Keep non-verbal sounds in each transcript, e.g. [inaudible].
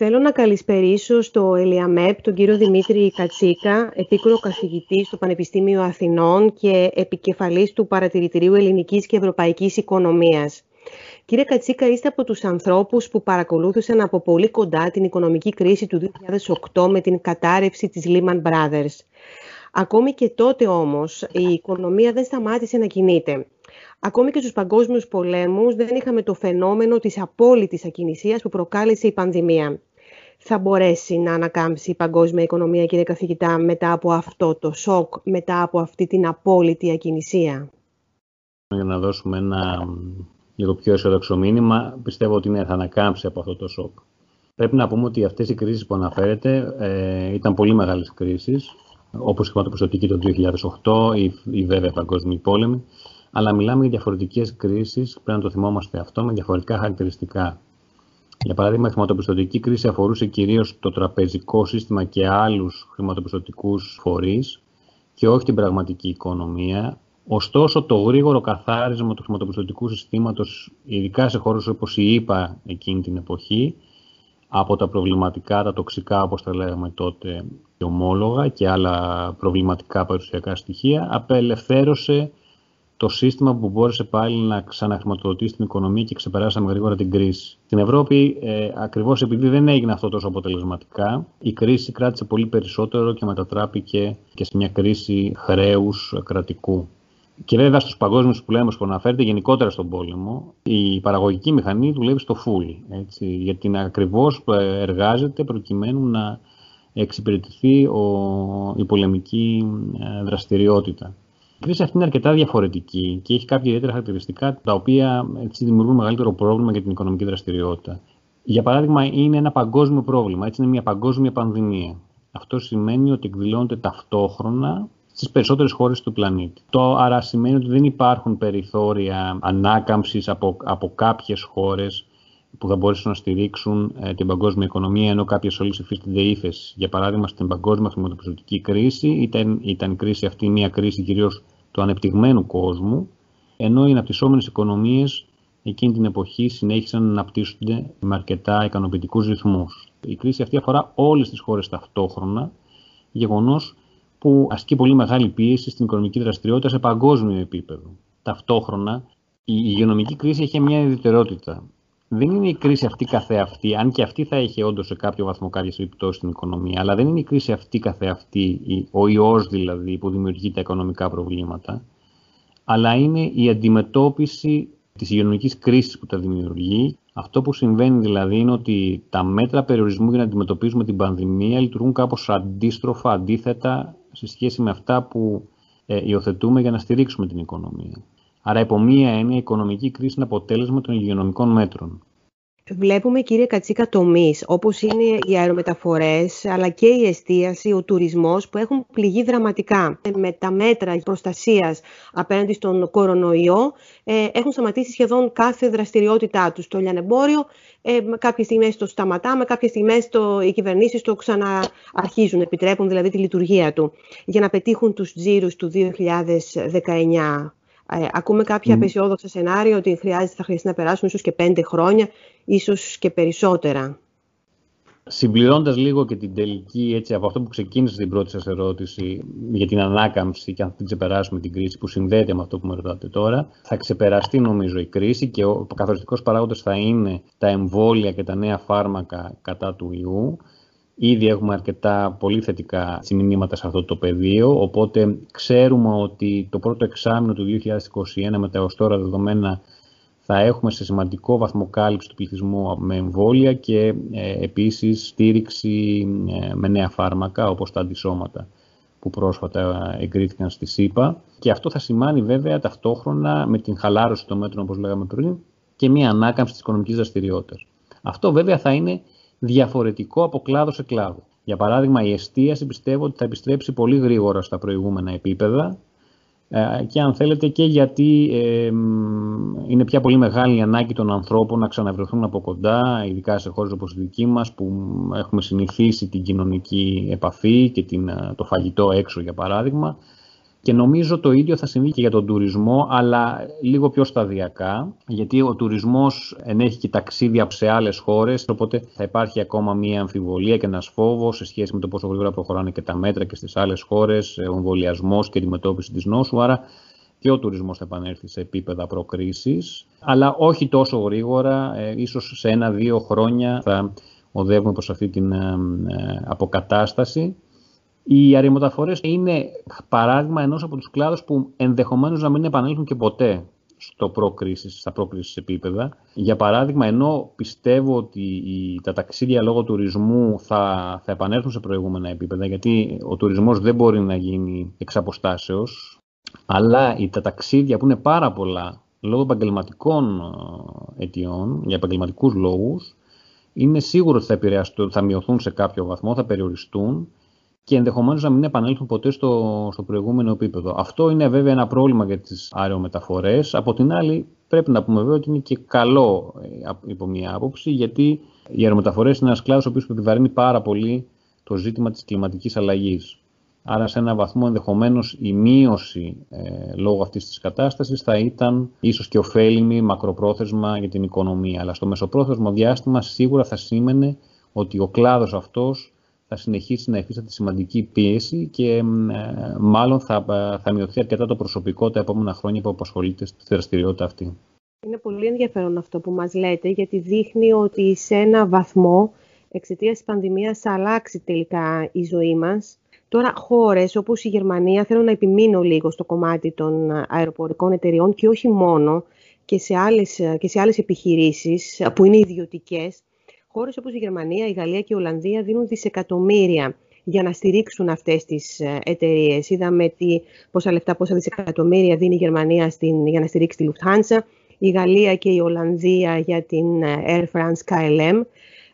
Θέλω να καλησπερίσω στο ΕΛΙΑΜΕΠ τον κύριο Δημήτρη Κατσίκα, επίκουρο καθηγητή στο Πανεπιστήμιο Αθηνών και επικεφαλής του Παρατηρητηρίου Ελληνικής και Ευρωπαϊκής Οικονομίας. Κύριε Κατσίκα, είστε από τους ανθρώπους που παρακολούθησαν από πολύ κοντά την οικονομική κρίση του 2008 με την κατάρρευση της Lehman Brothers. Ακόμη και τότε όμως η οικονομία δεν σταμάτησε να κινείται. Ακόμη και στους παγκόσμιους πολέμους δεν είχαμε το φαινόμενο της απόλυτης ακινησίας που προκάλεσε η πανδημία. Θα μπορέσει να ανακάμψει η παγκόσμια οικονομία, κύριε καθηγητά, μετά από αυτό το σοκ, μετά από αυτή την απόλυτη ακινησία; Για να δώσουμε ένα λίγο πιο αισιοδόξο μήνυμα, πιστεύω ότι ναι, θα ανακάμψει από αυτό το σοκ. Πρέπει να πούμε ότι αυτές οι κρίσεις που αναφέρετε ε, ήταν πολύ μεγάλες κρίσεις, όπως η χρηματοπιστωτική το 2008 ή, ή βέβαια παγκόσμιοι πόλεμοι, αλλά μιλάμε για διαφορετικές κρίσεις, πρέπει να το θυμόμαστε αυτό, με διαφορετικά χαρακτηριστικά. Για παράδειγμα, η χρηματοπιστωτική κρίση αφορούσε κυρίως το τραπεζικό σύστημα και άλλους χρηματοπιστωτικούς φορείς και όχι την πραγματική οικονομία. Ωστόσο, το γρήγορο καθάρισμα του χρηματοπιστωτικού συστήματος, ειδικά σε χώρες όπως η ΕΠΑ εκείνη την εποχή, από τα προβληματικά, τα τοξικά, όπως τα λέγαμε τότε, ομόλογα και άλλα προβληματικά παρουσιακά στοιχεία, απελευθέρωσε το σύστημα που μπόρεσε πάλι να ξαναχρηματοδοτήσει την οικονομία και ξεπεράσαμε γρήγορα την κρίση. Στην Ευρώπη, ε, ακριβώς επειδή δεν έγινε αυτό τόσο αποτελεσματικά, η κρίση κράτησε πολύ περισσότερο και μετατράπηκε και σε μια κρίση χρέους κρατικού. Και βέβαια στους παγκόσμιους πολέμους που αναφέρεται, γενικότερα στον πόλεμο, η παραγωγική μηχανή δουλεύει στο full. Έτσι, γιατί ακριβώς εργάζεται προκειμένου να εξυπηρετηθεί ο, η πολεμική ε, δραστηριότητα. Η κρίση αυτή είναι αρκετά διαφορετική και έχει κάποια ιδιαίτερα χαρακτηριστικά τα οποία έτσι, δημιουργούν μεγαλύτερο πρόβλημα για την οικονομική δραστηριότητα. Για παράδειγμα, είναι ένα παγκόσμιο πρόβλημα, έτσι είναι μια παγκόσμια πανδημία. Αυτό σημαίνει ότι εκδηλώνεται ταυτόχρονα στις περισσότερες χώρες του πλανήτη. Το άρα σημαίνει ότι δεν υπάρχουν περιθώρια ανάκαμψης από, από κάποιες χώρες που θα μπορέσουν να στηρίξουν ε, την παγκόσμια οικονομία, ενώ κάποιες όλες υφίστανται ύφεση. Για παράδειγμα, στην παγκόσμια χρηματοπιστωτική κρίση ήταν, ήταν η κρίση αυτή μια κρίση κυρίως του ανεπτυγμένου κόσμου, ενώ οι αναπτυσσόμενες οικονομίες εκείνη την εποχή συνέχισαν να αναπτύσσονται με αρκετά ικανοποιητικούς ρυθμούς. Η κρίση αυτή αφορά όλες τις χώρες ταυτόχρονα, γεγονός που ασκεί πολύ μεγάλη πίεση στην οικονομική δραστηριότητα σε παγκόσμιο επίπεδο. Ταυτόχρονα, η υγειονομική κρίση έχει μια ιδιαιτερότητα δεν είναι η κρίση αυτή καθεαυτή, αν και αυτή θα έχει όντως σε κάποιο βαθμό κάποιες επιπτώσεις στην οικονομία, αλλά δεν είναι η κρίση αυτή καθεαυτή, ο ιός δηλαδή που δημιουργεί τα οικονομικά προβλήματα, αλλά είναι η αντιμετώπιση της υγειονομικής κρίσης που τα δημιουργεί. Αυτό που συμβαίνει δηλαδή είναι ότι τα μέτρα περιορισμού για να αντιμετωπίσουμε την πανδημία λειτουργούν κάπως αντίστροφα, αντίθετα σε σχέση με αυτά που ε, υιοθετούμε για να στηρίξουμε την οικονομία. Άρα, υπό μία έννοια, η οικονομική κρίση είναι αποτέλεσμα των υγειονομικών μέτρων. Βλέπουμε, κύριε Κατσίκα, τομείς όπως είναι οι αερομεταφορές, αλλά και η εστίαση, ο τουρισμός, που έχουν πληγεί δραματικά. Με τα μέτρα προστασίας απέναντι στον κορονοϊό, ε, έχουν σταματήσει σχεδόν κάθε δραστηριότητά τους. Το λιανεμπόριο, ε, κάποιες στιγμές το σταματάμε, κάποιες στιγμές οι κυβερνήσεις το ξανααρχίζουν, επιτρέπουν δηλαδή τη λειτουργία του, για να πετύχουν τους τζίρους του 2019. Ε, ακούμε κάποια mm. απεσιόδοξα σενάρια ότι χρειάζεται, θα χρειαστεί να περάσουν ίσως και πέντε χρόνια, ίσως και περισσότερα. Συμπληρώνοντας λίγο και την τελική, έτσι, από αυτό που ξεκίνησε την πρώτη σας ερώτηση για την ανάκαμψη και αν την ξεπεράσουμε την κρίση που συνδέεται με αυτό που με ρωτάτε τώρα, θα ξεπεραστεί νομίζω η κρίση και ο καθοριστικός παράγοντας θα είναι τα εμβόλια και τα νέα φάρμακα κατά του ιού. Ήδη έχουμε αρκετά πολύ θετικά μηνύματα σε αυτό το πεδίο, οπότε ξέρουμε ότι το πρώτο εξάμεινο του 2021 με τα έως τώρα δεδομένα θα έχουμε σε σημαντικό βαθμό κάλυψη του πληθυσμού με εμβόλια και ε, επίσης στήριξη ε, με νέα φάρμακα όπως τα αντισώματα που πρόσφατα εγκρίθηκαν στη ΣΥΠΑ. Και αυτό θα σημάνει βέβαια ταυτόχρονα με την χαλάρωση των μέτρων όπως λέγαμε πριν και μια ανάκαμψη της οικονομικής δραστηριότητας. Αυτό βέβαια θα είναι διαφορετικό από κλάδο σε κλάδο. Για παράδειγμα, η εστίαση πιστεύω ότι θα επιστρέψει πολύ γρήγορα στα προηγούμενα επίπεδα ε, και αν θέλετε και γιατί ε, είναι πια πολύ μεγάλη η ανάγκη των ανθρώπων να ξαναβρεθούν από κοντά, ειδικά σε χώρες όπως η δική μας που έχουμε συνηθίσει την κοινωνική επαφή και την, ε, το φαγητό έξω για παράδειγμα Και νομίζω το ίδιο θα συμβεί και για τον τουρισμό, αλλά λίγο πιο σταδιακά, γιατί ο τουρισμός ενέχει και ταξίδια σε άλλες χώρες, οπότε θα υπάρχει ακόμα μία αμφιβολία και ένας φόβος σε σχέση με το πόσο γρήγορα προχωράνε και τα μέτρα και στις άλλες χώρες, ο εμβολιασμός και αντιμετώπιση της νόσου, άρα και ο τουρισμός θα επανέλθει σε επίπεδα προκρίσης, αλλά όχι τόσο γρήγορα, ε, ίσως σε ένα-δύο χρόνια θα οδεύουμε προς αυτή την ε, ε, αποκατάσταση. Οι αριμοταφορές είναι παράδειγμα ενός από τους κλάδους που ενδεχομένως να μην επανέλθουν και ποτέ στο προκρίσεις, στα προκρίσεις επίπεδα. Για παράδειγμα, ενώ πιστεύω ότι τα ταξίδια λόγω τουρισμού θα, θα επανέλθουν σε προηγούμενα επίπεδα, γιατί ο τουρισμός δεν μπορεί να γίνει εξ αποστάσεως, αλλά τα ταξίδια που είναι πάρα πολλά λόγω επαγγελματικών ε, αιτιών, για επαγγελματικούς λόγους, είναι σίγουρο ότι θα, θα μειωθούν σε κάποιο βαθμό, θα περιοριστούν και ενδεχομένως να μην επανέλθουν ποτέ στο, στο προηγούμενο επίπεδο. Αυτό είναι βέβαια ένα πρόβλημα για τις αερομεταφορές. Από την άλλη πρέπει να πούμε βέβαια ότι είναι και καλό ε, υπό μία άποψη γιατί οι αερομεταφορές είναι ένας κλάδος ο οποίος επιβαρύνει πάρα πολύ το ζήτημα της κλιματικής αλλαγής. Άρα σε ένα βαθμό ενδεχομένως η μείωση ε, λόγω αυτής της κατάστασης θα ήταν ίσως και ωφέλιμη μακροπρόθεσμα για την οικονομία. Αλλά στο μεσοπρόθεσμο διάστημα σίγουρα θα σήμαινε ότι ο κλάδος αυτός θα συνεχίσει να υφίσταται σημαντική πίεση και ε, μάλλον θα, θα μειωθεί αρκετά το προσωπικό τα επόμενα χρόνια που απασχολείται στη δραστηριότητα αυτή. Είναι πολύ ενδιαφέρον αυτό που μας λέτε, γιατί δείχνει ότι σε ένα βαθμό εξαιτίας της πανδημίας θα αλλάξει τελικά η ζωή μας. Τώρα, χώρες όπως η Γερμανία, θέλω να επιμείνω λίγο στο κομμάτι των αεροπορικών εταιριών και όχι μόνο, και σε άλλες, και σε άλλες επιχειρήσεις που είναι ιδιωτικές, χώρες όπως η Γερμανία, η Γαλλία και η Ολλανδία δίνουν δισεκατομμύρια για να στηρίξουν αυτές τις ε, εταιρείες. Είδαμε τι, πόσα λεφτά, πόσα δισεκατομμύρια δίνει η Γερμανία στην, για να στηρίξει τη Lufthansa, η Γαλλία και η Ολλανδία για την ε, Air France KLM.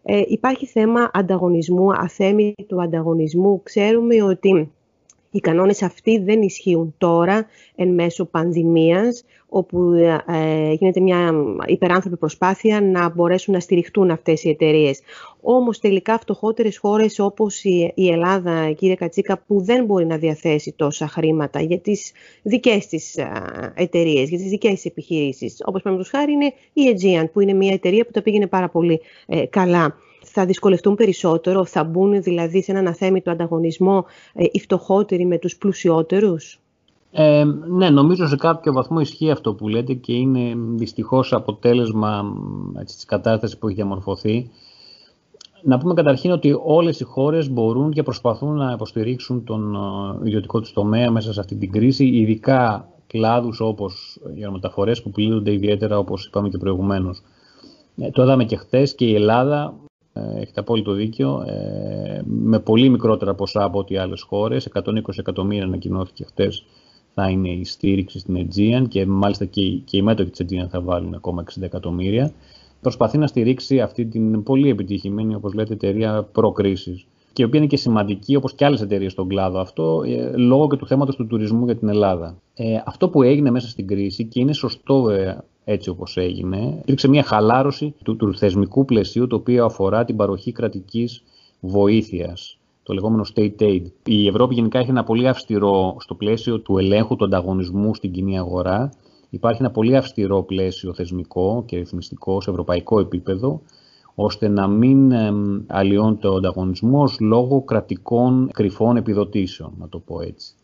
Ε, υπάρχει θέμα ανταγωνισμού, του ανταγωνισμού. Ξέρουμε ότι οι κανόνες αυτοί δεν ισχύουν τώρα εν μέσω πανδημίας, όπου ε, γίνεται μια υπεράνθρωπη προσπάθεια να μπορέσουν να στηριχτούν αυτές οι εταιρείες. Όμως τελικά φτωχότερες χώρες όπως η, Ελλάδα, κύριε Κατσίκα, που δεν μπορεί να διαθέσει τόσα χρήματα για τις δικές της εταιρείες, για τις δικές της επιχειρήσεις, όπως το χάρη είναι η Aegean, που είναι μια εταιρεία που τα πήγαινε πάρα πολύ ε, καλά θα δυσκολευτούν περισσότερο, θα μπουν δηλαδή σε έναν αθέμητο ανταγωνισμό ε, οι φτωχότεροι με τους πλουσιότερους; Ε, ναι, νομίζω σε κάποιο βαθμό ισχύει αυτό που λέτε και είναι δυστυχώς αποτέλεσμα έτσι, της κατάστασης που έχει διαμορφωθεί. Να πούμε καταρχήν ότι όλες οι χώρες μπορούν και προσπαθούν να υποστηρίξουν τον ε, ιδιωτικό τους τομέα μέσα σε αυτή την κρίση, ειδικά κλάδους όπως οι αερομεταφορές που πλήττονται ιδιαίτερα όπως είπαμε και προηγουμένως. Ε, το είδαμε και χθε και η Ελλάδα ε, έχετε απόλυτο δίκιο. Ε, με πολύ μικρότερα ποσά από ό,τι άλλες χώρες. 120 εκατομμύρια ανακοινώθηκε χθε θα είναι η στήριξη στην Aegean και μάλιστα και, και οι μέτοχοι της Aegean θα βάλουν ακόμα 60 εκατομμύρια. Προσπαθεί να στηρίξει αυτή την πολύ επιτυχημένη, όπως λέτε, εταιρεία προκρίσης και η οποία είναι και σημαντική, όπως και άλλες εταιρείες στον κλάδο αυτό, ε, λόγω και του θέματος του τουρισμού για την Ελλάδα. Ε, αυτό που έγινε μέσα στην κρίση και είναι σωστό έτσι όπως έγινε, υπήρξε μια χαλάρωση του, του θεσμικού πλαισίου το οποίο αφορά την παροχή κρατικής βοήθειας το λεγόμενο state aid. Η Ευρώπη γενικά έχει ένα πολύ αυστηρό στο πλαίσιο του ελέγχου του ανταγωνισμού στην κοινή αγορά. Υπάρχει ένα πολύ αυστηρό πλαίσιο θεσμικό και ρυθμιστικό σε ευρωπαϊκό επίπεδο, ώστε να μην αλλοιώνεται ο ανταγωνισμός λόγω κρατικών κρυφών επιδοτήσεων, να το πω έτσι.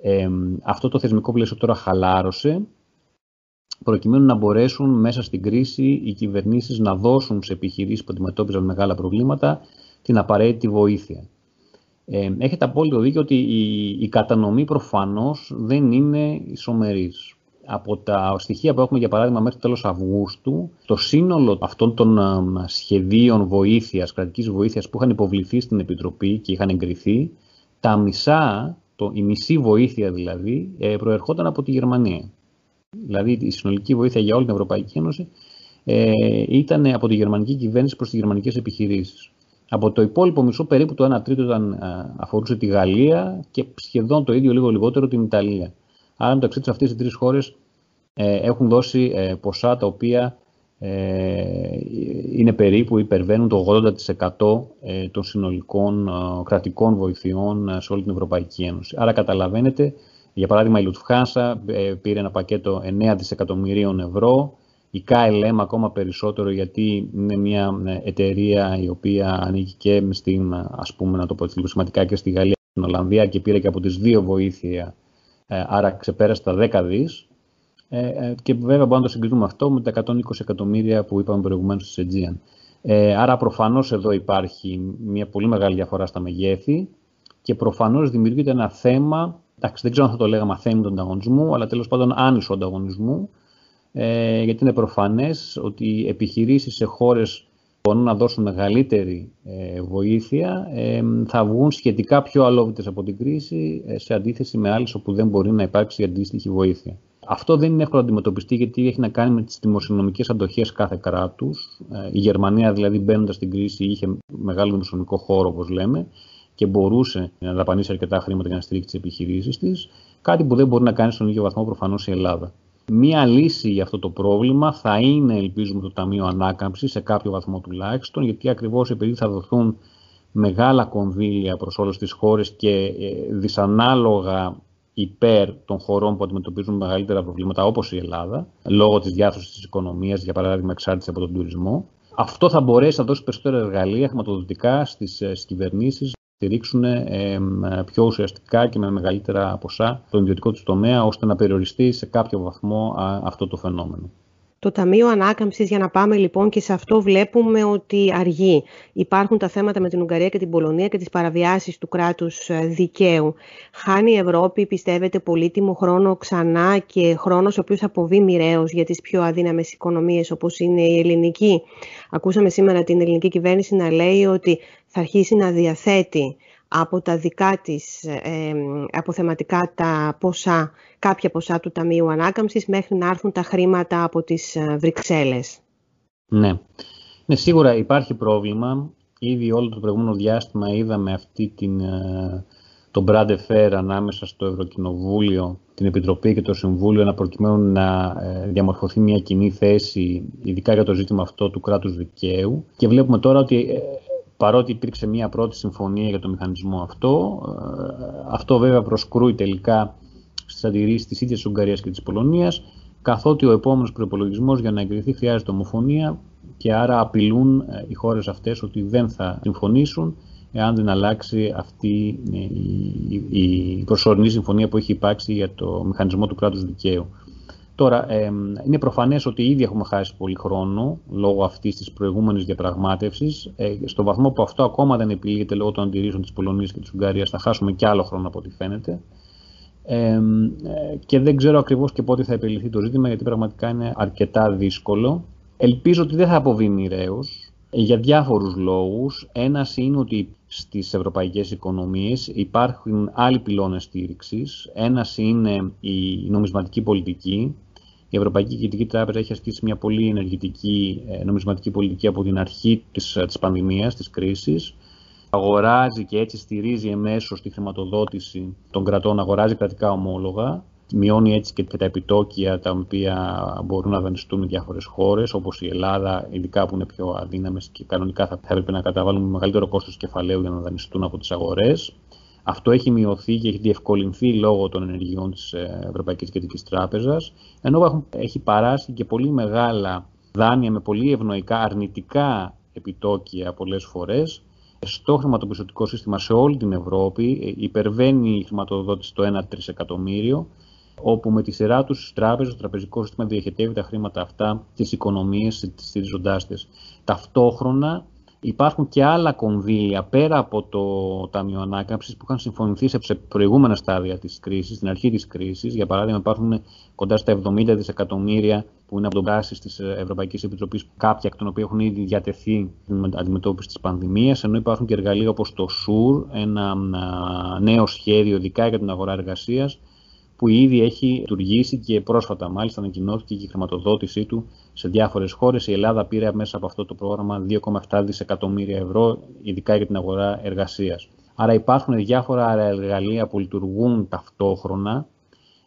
Ε, αυτό το θεσμικό πλαίσιο τώρα χαλάρωσε προκειμένου να μπορέσουν μέσα στην κρίση οι κυβερνήσεις να δώσουν σε επιχειρήσεις που αντιμετώπιζαν μεγάλα προβλήματα την απαραίτητη βοήθεια. Ε, έχετε απόλυτο δίκιο ότι η, η κατανομή προφανώς δεν είναι ισομερής. Από τα στοιχεία που έχουμε για παράδειγμα μέχρι τέλος Αυγούστου, το σύνολο αυτών των σχεδίων βοήθειας, κρατικής βοήθειας που είχαν υποβληθεί στην Επιτροπή και είχαν εγκριθεί, τα μισά, το, η μισή βοήθεια δηλαδή, ε, προερχόταν από τη Γερμανία δηλαδή η συνολική βοήθεια για όλη την Ευρωπαϊκή Ένωση, ε, ήταν από τη γερμανική κυβέρνηση προς τις γερμανικές επιχειρήσεις. Από το υπόλοιπο μισό περίπου το 1 τρίτο ήταν, ε, αφορούσε τη Γαλλία και σχεδόν το ίδιο λίγο λιγότερο την Ιταλία. Άρα μεταξύ τους αυτές οι τρεις χώρες ε, έχουν δώσει ε, ποσά τα οποία ε, είναι περίπου, υπερβαίνουν το 80% ε, των συνολικών κρατικών βοηθειών σε όλη την Ευρωπαϊκή Ένωση. Άρα καταλαβαίνετε Για παράδειγμα, η Λουτφχάνσα ε, πήρε ένα πακέτο 9 δισεκατομμυρίων ευρώ, η KLM ακόμα περισσότερο γιατί είναι μια ε, εταιρεία η οποία ανήκει και στην, ας πούμε, να το πω έτσι σημαντικά και στη Γαλλία και στην Ολλανδία και πήρε και από τις δύο βοήθεια, ε, άρα ξεπέρασε τα 10 δις. και βέβαια μπορούμε να το συγκρίνουμε αυτό με τα 120 εκατομμύρια που είπαμε προηγουμένως στη Aegean. άρα προφανώς εδώ υπάρχει μια πολύ μεγάλη διαφορά στα μεγέθη και προφανώς δημιουργείται ένα θέμα εντάξει, δεν ξέρω αν θα το λέγαμε αθέμη του ανταγωνισμού, αλλά τέλος πάντων άνισο ανταγωνισμού, ε, γιατί είναι προφανές ότι οι επιχειρήσεις σε χώρες που μπορούν να δώσουν μεγαλύτερη ε, βοήθεια ε, θα βγουν σχετικά πιο αλόβητες από την κρίση ε, σε αντίθεση με άλλες όπου δεν μπορεί να υπάρξει αντίστοιχη βοήθεια. Αυτό δεν είναι εύκολο να αντιμετωπιστεί γιατί έχει να κάνει με τις δημοσιονομικές αντοχές κάθε κράτους. Η Γερμανία δηλαδή μπαίνοντας στην κρίση είχε μεγάλο δημοσιονομικό χώρο όπως λέμε και μπορούσε να δαπανίσει αρκετά χρήματα για να στηρίξει τις επιχειρήσεις της, κάτι που δεν μπορεί να κάνει στον ίδιο βαθμό προφανώς η Ελλάδα. Μία λύση για αυτό το πρόβλημα θα είναι, ελπίζουμε, το Ταμείο Ανάκαμψης σε κάποιο βαθμό τουλάχιστον, γιατί ακριβώς επειδή θα δοθούν μεγάλα κονδύλια προς όλες τις χώρες και ε, δυσανάλογα υπέρ των χωρών που αντιμετωπίζουν μεγαλύτερα προβλήματα, όπως η Ελλάδα, λόγω της διάθεση της οικονομίας, για παράδειγμα, εξάρτηση από τον τουρισμό. Αυτό θα μπορέσει να δώσει περισσότερα εργαλεία χρηματοδοτικά στις ε, κυβερνήσεις στηρίξουν ε, πιο ουσιαστικά και με μεγαλύτερα ποσά το ιδιωτικό τους τομέα, ώστε να περιοριστεί σε κάποιο βαθμό αυτό το φαινόμενο. Το Ταμείο Ανάκαμψης, για να πάμε λοιπόν και σε αυτό βλέπουμε ότι αργεί. Υπάρχουν τα θέματα με την Ουγγαρία και την Πολωνία και τις παραβιάσεις του κράτους ε, δικαίου. Χάνει η Ευρώπη, πιστεύετε, πολύτιμο χρόνο ξανά και χρόνος ο οποίος αποβεί μοιραίος για τις πιο αδύναμες οικονομίες όπως είναι η ελληνική. Ακούσαμε σήμερα την ελληνική κυβέρνηση να λέει ότι θα αρχίσει να διαθέτει από τα δικά της ε, αποθεματικά τα ποσά, κάποια ποσά του Ταμείου Ανάκαμψης μέχρι να έρθουν τα χρήματα από τις ε, Βρυξέλλες. Ναι. ναι, σίγουρα υπάρχει πρόβλημα. Ήδη όλο το προηγούμενο διάστημα είδαμε αυτή την, ε, τον Brand Fair ανάμεσα στο Ευρωκοινοβούλιο, την Επιτροπή και το Συμβούλιο να προκειμένου να ε, διαμορφωθεί μια κοινή θέση, ειδικά για το ζήτημα αυτό του κράτους δικαίου. Και βλέπουμε τώρα ότι παρότι υπήρξε μια πρώτη συμφωνία για το μηχανισμό αυτό. Ε, αυτό βέβαια προσκρούει τελικά στις αντιρρήσεις της ίδιας της Ουγγαρίας και της Πολωνίας, καθότι ο επόμενος προπολογισμό για να εγκριθεί χρειάζεται ομοφωνία και άρα απειλούν ε, οι χώρες αυτές ότι δεν θα συμφωνήσουν εάν δεν αλλάξει αυτή ε, η προσωρινή συμφωνία που έχει υπάρξει για το μηχανισμό του κράτους δικαίου. Τώρα, ε, είναι προφανές ότι ήδη έχουμε χάσει πολύ χρόνο λόγω αυτής της προηγούμενης διαπραγμάτευσης. Ε, στο βαθμό που αυτό ακόμα δεν επιλύεται λόγω των αντιρρήσεων της Πολωνίας και της Ουγγαρίας, θα χάσουμε και άλλο χρόνο από ό,τι φαίνεται. Ε, και δεν ξέρω ακριβώς και πότε θα επιλυθεί το ζήτημα, γιατί πραγματικά είναι αρκετά δύσκολο. Ελπίζω ότι δεν θα αποβεί μοιραίος, για διάφορους λόγους. Ένας είναι ότι στις ευρωπαϊκές οικονομίες υπάρχουν άλλοι πυλώνες στήριξης. Ένας είναι η νομισματική πολιτική, η Ευρωπαϊκή Κεντρική Τράπεζα έχει ασκήσει μια πολύ ενεργητική ε, νομισματική πολιτική από την αρχή της, ε, της πανδημίας, της κρίσης. Αγοράζει και έτσι στηρίζει εμέσως τη χρηματοδότηση των κρατών, αγοράζει κρατικά ομόλογα. Μειώνει έτσι και τα επιτόκια τα οποία μπορούν να δανειστούν διάφορες χώρες, όπως η Ελλάδα, ειδικά που είναι πιο αδύναμες και κανονικά θα έπρεπε να καταβάλουν μεγαλύτερο κόστος κεφαλαίου για να δανειστούν από τις αγορές. Αυτό έχει μειωθεί και έχει διευκολυνθεί λόγω των ενεργειών της ε, Ευρωπαϊκής Κεντρικής Τράπεζας, ενώ έχει παράσει και πολύ μεγάλα δάνεια με πολύ ευνοϊκά αρνητικά επιτόκια πολλές φορές στο χρηματοπιστωτικό σύστημα σε όλη την Ευρώπη ε, υπερβαίνει η χρηματοδότηση το 1 τρισεκατομμύριο όπου με τη σειρά τους οι τράπεζε, το τραπεζικό σύστημα διαχετεύει τα χρήματα αυτά στις οικονομίες, στηρίζοντά τι. Ταυτόχρονα Υπάρχουν και άλλα κονδύλια πέρα από το Ταμείο Ανάκαμψης που είχαν συμφωνηθεί σε προηγούμενα στάδια της κρίσης, στην αρχή της κρίσης. Για παράδειγμα, υπάρχουν κοντά στα 70 δισεκατομμύρια που είναι από τον πράσι της Ευρωπαϊκής Επιτροπής, κάποια εκ των οποίων έχουν ήδη διατεθεί με αντιμετώπιση της πανδημίας, ενώ υπάρχουν και εργαλεία όπως το ΣΟΥΡ, ένα νέο σχέδιο ειδικά για την αγορά εργασίας, που ήδη έχει λειτουργήσει και πρόσφατα μάλιστα ανακοινώθηκε και η χρηματοδότησή του σε διάφορες χώρες. Η Ελλάδα πήρε μέσα από αυτό το πρόγραμμα 2,7 δισεκατομμύρια ευρώ, ειδικά για την αγορά εργασίας. Άρα υπάρχουν διάφορα εργαλεία που λειτουργούν ταυτόχρονα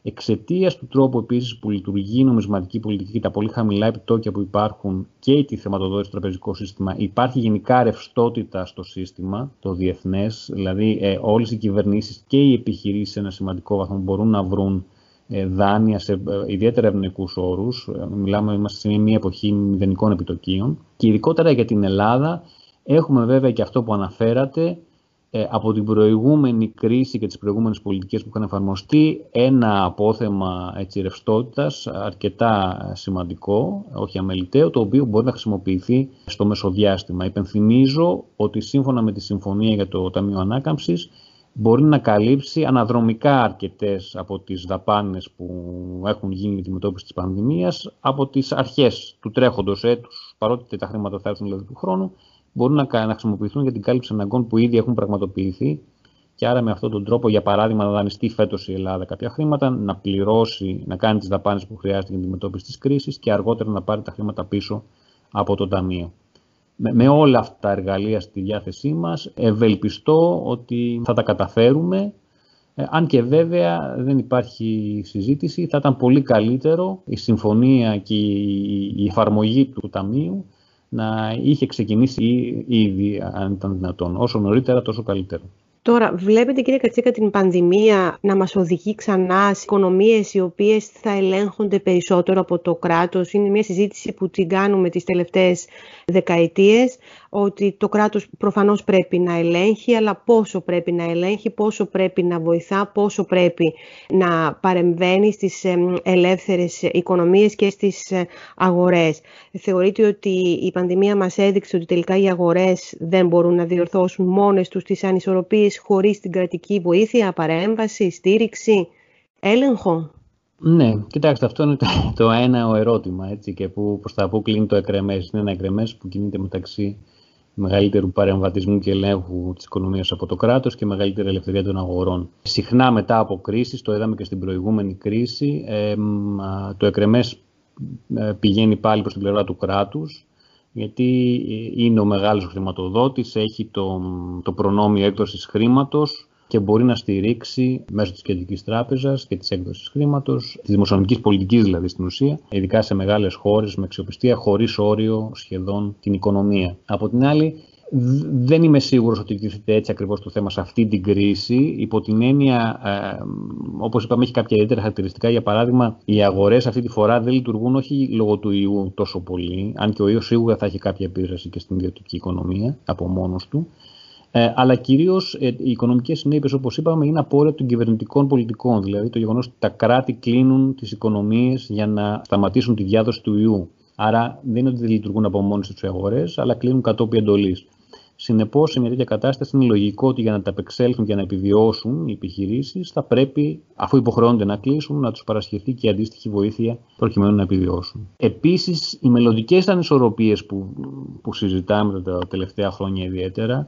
Εξαιτίας του τρόπου επίσης που λειτουργεί η νομισματική πολιτική και τα πολύ χαμηλά επιτόκια που υπάρχουν και τη θεματοδότηση στο τραπεζικό σύστημα, υπάρχει γενικά ρευστότητα στο σύστημα, το διεθνές. Δηλαδή, ε, όλες οι κυβερνήσεις και οι επιχειρήσεις σε ένα σημαντικό βαθμό μπορούν να βρουν ε, δάνεια σε ε, ιδιαίτερα ευνοϊκούς όρους. Ε, μιλάμε, είμαστε σε μια εποχή μηδενικών επιτοκίων. Και ειδικότερα για την Ελλάδα, έχουμε βέβαια και αυτό που αναφέρατε, ε, από την προηγούμενη κρίση και τις προηγούμενες πολιτικές που είχαν εφαρμοστεί ένα απόθεμα έτσι, ρευστότητας αρκετά σημαντικό, όχι αμεληταίο, το οποίο μπορεί να χρησιμοποιηθεί στο μεσοδιάστημα. Υπενθυμίζω ότι σύμφωνα με τη Συμφωνία για το Ταμείο Ανάκαμψης μπορεί να καλύψει αναδρομικά αρκετές από τις δαπάνες που έχουν γίνει για τη μετώπιση της πανδημίας από τις αρχές του τρέχοντος έτους, παρότι τα χρήματα θα έρθουν δηλαδή του χρόνου, μπορούν να, να χρησιμοποιηθούν για την κάλυψη αναγκών που ήδη έχουν πραγματοποιηθεί και άρα με αυτόν τον τρόπο, για παράδειγμα, να δανειστεί φέτος η Ελλάδα κάποια χρήματα, να πληρώσει, να κάνει τις δαπάνες που χρειάζεται για την αντιμετώπιση της κρίσης και αργότερα να πάρει τα χρήματα πίσω από το Ταμείο. Με, με όλα αυτά τα εργαλεία στη διάθεσή μας, ευελπιστώ ότι θα τα καταφέρουμε. Ε, αν και βέβαια δεν υπάρχει συζήτηση, θα ήταν πολύ καλύτερο η συμφωνία και η, η εφαρμογή του Ταμείου να είχε ξεκινήσει ήδη, αν ήταν δυνατόν. Όσο νωρίτερα, τόσο καλύτερο. Τώρα, βλέπετε κύριε Κατσίκα την πανδημία να μας οδηγεί ξανά σε οικονομίες οι οποίες θα ελέγχονται περισσότερο από το κράτος; Είναι μια συζήτηση που την κάνουμε τις τελευταίες δεκαετίες ότι το κράτος προφανώς πρέπει να ελέγχει, αλλά πόσο πρέπει να ελέγχει, πόσο πρέπει να βοηθά, πόσο πρέπει να παρεμβαίνει στις ελεύθερες οικονομίες και στις ε, αγορές. Θεωρείτε ότι η πανδημία μας έδειξε ότι τελικά οι αγορές δεν μπορούν να διορθώσουν μόνες τους τις ανισορροπίες χωρίς την κρατική βοήθεια, παρέμβαση, στήριξη, έλεγχο. Ναι, κοιτάξτε, αυτό είναι το, ένα ο ερώτημα έτσι, και που, προς τα που κλείνει το εκρεμές. Είναι ένα εκρεμές που κινείται μεταξύ μεγαλύτερου παρεμβατισμού και ελέγχου της οικονομίας από το κράτος και μεγαλύτερη ελευθερία των αγορών. Συχνά μετά από κρίσεις, το είδαμε και στην προηγούμενη κρίση, το εκρεμές ε, πηγαίνει πάλι προς την πλευρά του κράτους, γιατί ε, είναι ο μεγάλος χρηματοδότης, έχει το, το προνόμιο έκδοσης χρήματος, και μπορεί να στηρίξει μέσω της Κεντρικής Τράπεζας και της έκδοσης χρήματος, της δημοσιονομικής πολιτικής δηλαδή στην ουσία, ειδικά σε μεγάλες χώρες με αξιοπιστία, χωρίς όριο σχεδόν την οικονομία. Από την άλλη, δεν είμαι σίγουρος ότι εκτίθεται έτσι ακριβώς το θέμα σε αυτή την κρίση. Υπό την έννοια, ε, όπως είπαμε, έχει κάποια ιδιαίτερα χαρακτηριστικά. Για παράδειγμα, οι αγορές αυτή τη φορά δεν λειτουργούν όχι λόγω του ιού τόσο πολύ, αν και ο ιός σίγουρα θα έχει κάποια επίδραση και στην ιδιωτική οικονομία από μόνος του. Ε, αλλά κυρίως ε, οι οικονομικές συνέπειες, όπως είπαμε, είναι απόρρια των κυβερνητικών πολιτικών. Δηλαδή το γεγονός ότι τα κράτη κλείνουν τις οικονομίες για να σταματήσουν τη διάδοση του ιού. Άρα δεν είναι ότι δεν λειτουργούν από μόνες τους αγορές, αλλά κλείνουν κατόπιν εντολής. Συνεπώς, σε μια τέτοια κατάσταση είναι λογικό ότι για να τα απεξέλθουν και να επιβιώσουν οι επιχειρήσεις, θα πρέπει, αφού υποχρεώνται να κλείσουν, να τους παρασχεθεί και αντίστοιχη βοήθεια προκειμένου να επιβιώσουν. Επίσης, οι μελλοντικές ανισορροπίες που, που συζητάμε τα τελευταία χρόνια ιδιαίτερα,